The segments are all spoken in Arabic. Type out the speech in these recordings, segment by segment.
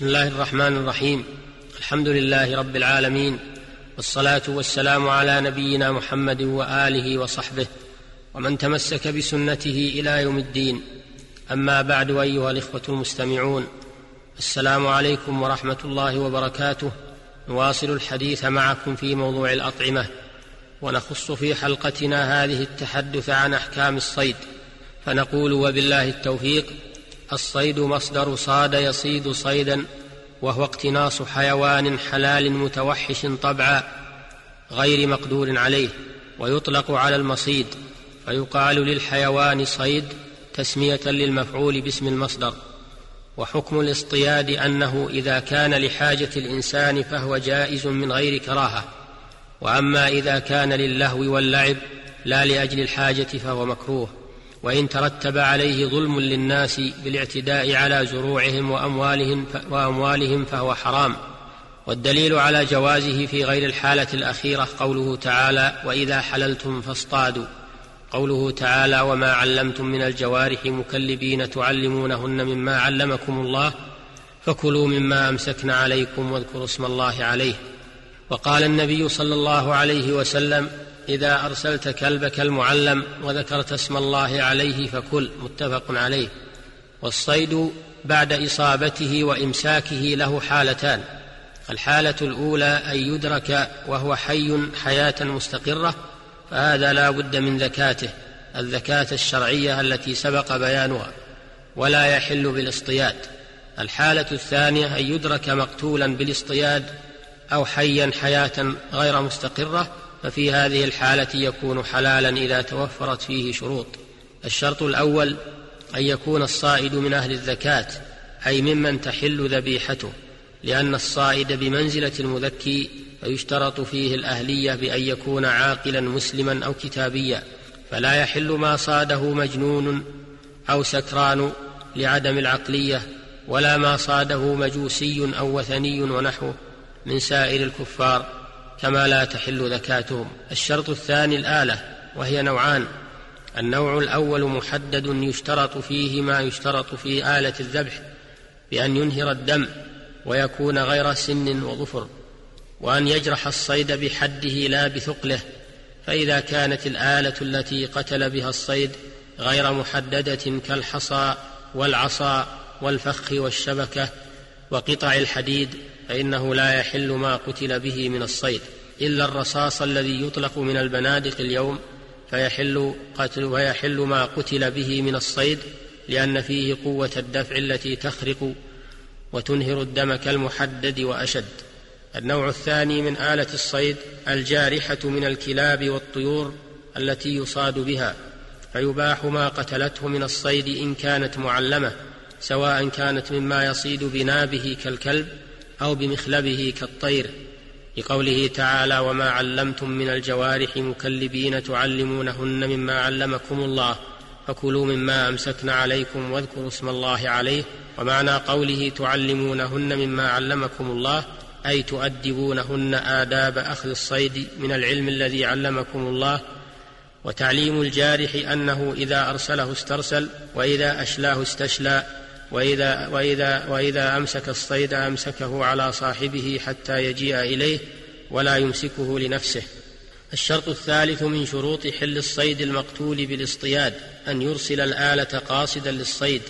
بسم الله الرحمن الرحيم. الحمد لله رب العالمين. والصلاة والسلام على نبينا محمد وآله وصحبه ومن تمسك بسنته إلى يوم الدين. أما بعد أيها الإخوة المستمعون السلام عليكم ورحمة الله وبركاته. نواصل الحديث معكم في موضوع الأطعمة. ونخص في حلقتنا هذه التحدث عن أحكام الصيد. فنقول وبالله التوفيق الصيد مصدر صاد يصيد صيدا وهو اقتناص حيوان حلال متوحش طبعا غير مقدور عليه ويطلق على المصيد فيقال للحيوان صيد تسمية للمفعول باسم المصدر وحكم الاصطياد أنه إذا كان لحاجة الإنسان فهو جائز من غير كراهة وأما إذا كان للهو واللعب لا لأجل الحاجة فهو مكروه. وإن ترتب عليه ظلم للناس بالاعتداء على زروعهم وأموالهم وأموالهم فهو حرام. والدليل على جوازه في غير الحالة الأخيرة قوله تعالى وإذا حللتم فاصطادوا. قوله تعالى وما علمتم من الجوارح مكلبين تعلمونهن مما علمكم الله فكلوا مما أمسكن عليكم واذكروا اسم الله عليه. وقال النبي صلى الله عليه وسلم إذا أرسلت كلبك المعلم وذكرت اسم الله عليه فكل متفق عليه. والصيد بعد إصابته وإمساكه له حالتان. الحالة الأولى أن يدرك وهو حي حياة مستقرة فهذا لا بد من ذكاته الذكاه الشرعية التي سبق بيانها ولا يحل بالاصطياد. الحالة الثانية أن يدرك مقتولا بالاصطياد أو حيا حياة غير مستقرة ففي هذه الحالة يكون حلالا إذا توفرت فيه شروط. الشرط الأول أن يكون الصائد من أهل الزكاة أي ممن تحل ذبيحته لأن الصائد بمنزلة المذكي فيشترط فيه الأهلية بأن يكون عاقلا مسلما أو كتابيا فلا يحل ما صاده مجنون أو سكران لعدم العقلية ولا ما صاده مجوسي أو وثني ونحوه من سائر الكفار. كما لا تحل زكاتهم. الشرط الثاني الآلة وهي نوعان. النوع الأول محدد يشترط فيه ما يشترط في آلة الذبح بأن ينهر الدم ويكون غير سن وظفر وأن يجرح الصيد بحده لا بثقله. فإذا كانت الآلة التي قتل بها الصيد غير محددة كالحصى والعصا والفخ والشبكة وقطع الحديد فإنه لا يحل ما قتل به من الصيد إلا الرصاص الذي يطلق من البنادق اليوم فيحل قتل ويحل ما قتل به من الصيد لأن فيه قوة الدفع التي تخرق وتنهر الدم كالمحدد وأشد. النوع الثاني من آلة الصيد الجارحة من الكلاب والطيور التي يصاد بها فيباح ما قتلته من الصيد إن كانت معلمة سواء كانت مما يصيد بنابه كالكلب أو بمخلبه كالطير لقوله تعالى وما علمتم من الجوارح مكلبين تعلمونهن مما علمكم الله فكلوا مما أمسكن عليكم واذكروا اسم الله عليه ومعنى قوله تعلمونهن مما علمكم الله أي تؤدبونهن آداب أخذ الصيد من العلم الذي علمكم الله وتعليم الجارح أنه إذا أرسله استرسل وإذا أشلاه استشلى وإذا, وإذا, وإذا أمسك الصيد أمسكه على صاحبه حتى يجيء إليه ولا يمسكه لنفسه. الشرط الثالث من شروط حل الصيد المقتول بالاصطياد أن يرسل الآلة قاصدا للصيد.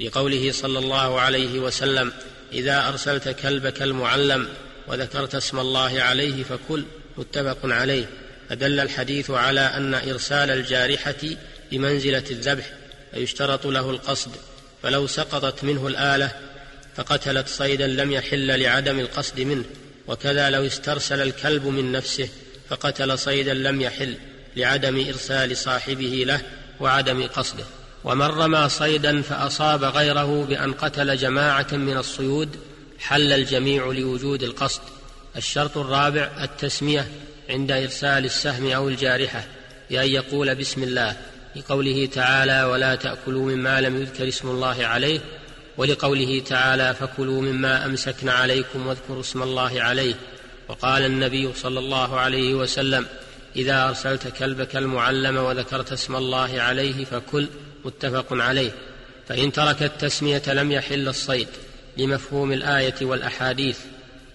لقوله صلى الله عليه وسلم إذا أرسلت كلبك المعلم وذكرت اسم الله عليه فكل متفق عليه. فدل الحديث على أن إرسال الجارحة بمنزلة الذبح فيشترط له القصد. فلو سقطت منه الآلة فقتلت صيدا لم يحل لعدم القصد منه وكذا لو استرسل الكلب من نفسه فقتل صيدا لم يحل لعدم إرسال صاحبه له وعدم قصده. ومن رمى صيدا فأصاب غيره بأن قتل جماعة من الصيود حل الجميع لوجود القصد. الشرط الرابع التسمية عند إرسال السهم أو الجارحة بأن يقول بسم الله. لقوله تعالى ولا تأكلوا مما لم يذكر اسم الله عليه ولقوله تعالى فكلوا مما امسكن عليكم واذكروا اسم الله عليه. وقال النبي صلى الله عليه وسلم إذا أرسلت كلبك المعلم وذكرت اسم الله عليه فكل متفق عليه. فإن ترك التسمية لم يحل الصيد لمفهوم الآية والأحاديث.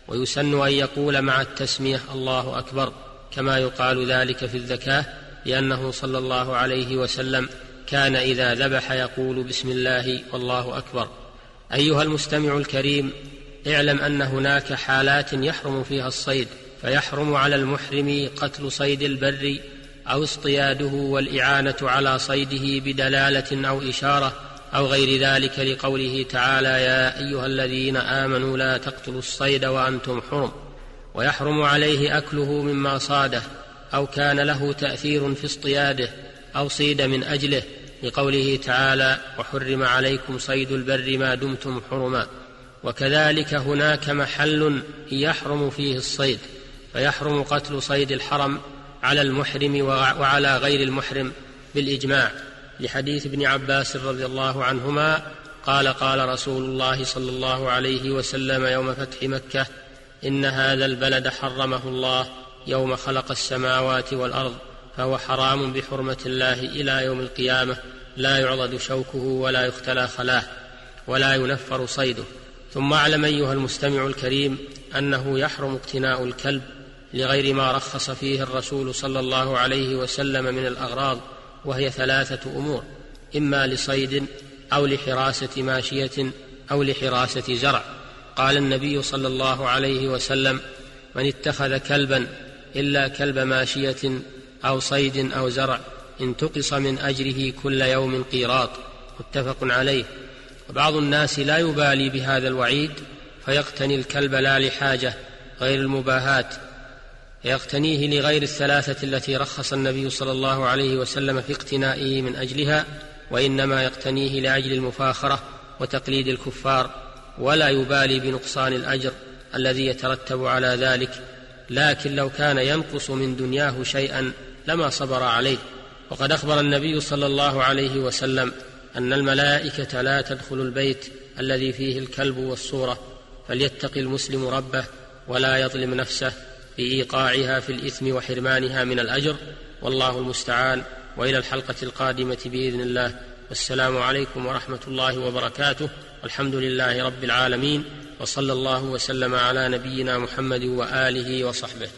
ويسن أن يقول مع التسمية الله أكبر كما يقال ذلك في الذكاه لأنه صلى الله عليه وسلم كان إذا ذبح يقول بسم الله والله أكبر. أيها المستمع الكريم اعلم أن هناك حالات يحرم فيها الصيد فيحرم على المحرم قتل صيد البر أو اصطياده والإعانة على صيده بدلالة أو إشارة أو غير ذلك لقوله تعالى يا أيها الذين آمنوا لا تقتلوا الصيد وأنتم حرم ويحرم عليه أكله مما صاده. أو كان له تأثير في اصطياده أو صيد من أجله لقوله تعالى وحرم عليكم صيد البر ما دمتم حرما وكذلك هناك محل يحرم فيه الصيد فيحرم قتل صيد الحرم على المحرم وعلى غير المحرم بالإجماع. لحديث ابن عباس رضي الله عنهما قال قال رسول الله صلى الله عليه وسلم يوم فتح مكة إن هذا البلد حرمه الله يوم خلق السماوات والأرض فهو حرام بحرمة الله إلى يوم القيامة. لا يعضد شوكه ولا يختلى خلاه ولا ينفر صيده. ثم اعلم أيها المستمع الكريم أنه يحرم اقتناء الكلب لغير ما رخص فيه الرسول صلى الله عليه وسلم من الأغراض وهي ثلاثة أمور إما لصيد أو لحراسة ماشية أو لحراسة زرع. قال النبي صلى الله عليه وسلم من اتخذ كلبا إلا كلب ماشية أو صيد أو زرع انتقص من أجره كل يوم قيراط متفق عليه. وبعض الناس لا يبالي بهذا الوعيد فيقتني الكلب لا لحاجة غير المباهاه يقتنيه لغير الثلاثة التي رخص النبي صلى الله عليه وسلم في اقتنائه من أجلها وإنما يقتنيه لأجل المفاخرة وتقليد الكفار ولا يبالي بنقصان الأجر الذي يترتب على ذلك. لكن لو كان ينقص من دنياه شيئا لما صبر عليه. وقد أخبر النبي صلى الله عليه وسلم أن الملائكة لا تدخل البيت الذي فيه الكلب والصورة فليتق المسلم ربه ولا يظلم نفسه بإيقاعها في الإثم وحرمانها من الأجر. والله المستعان. وإلى الحلقة القادمة بإذن الله. والسلام عليكم ورحمة الله وبركاته. والحمد لله رب العالمين. وصلى الله وسلم على نبينا محمد وآله وصحبه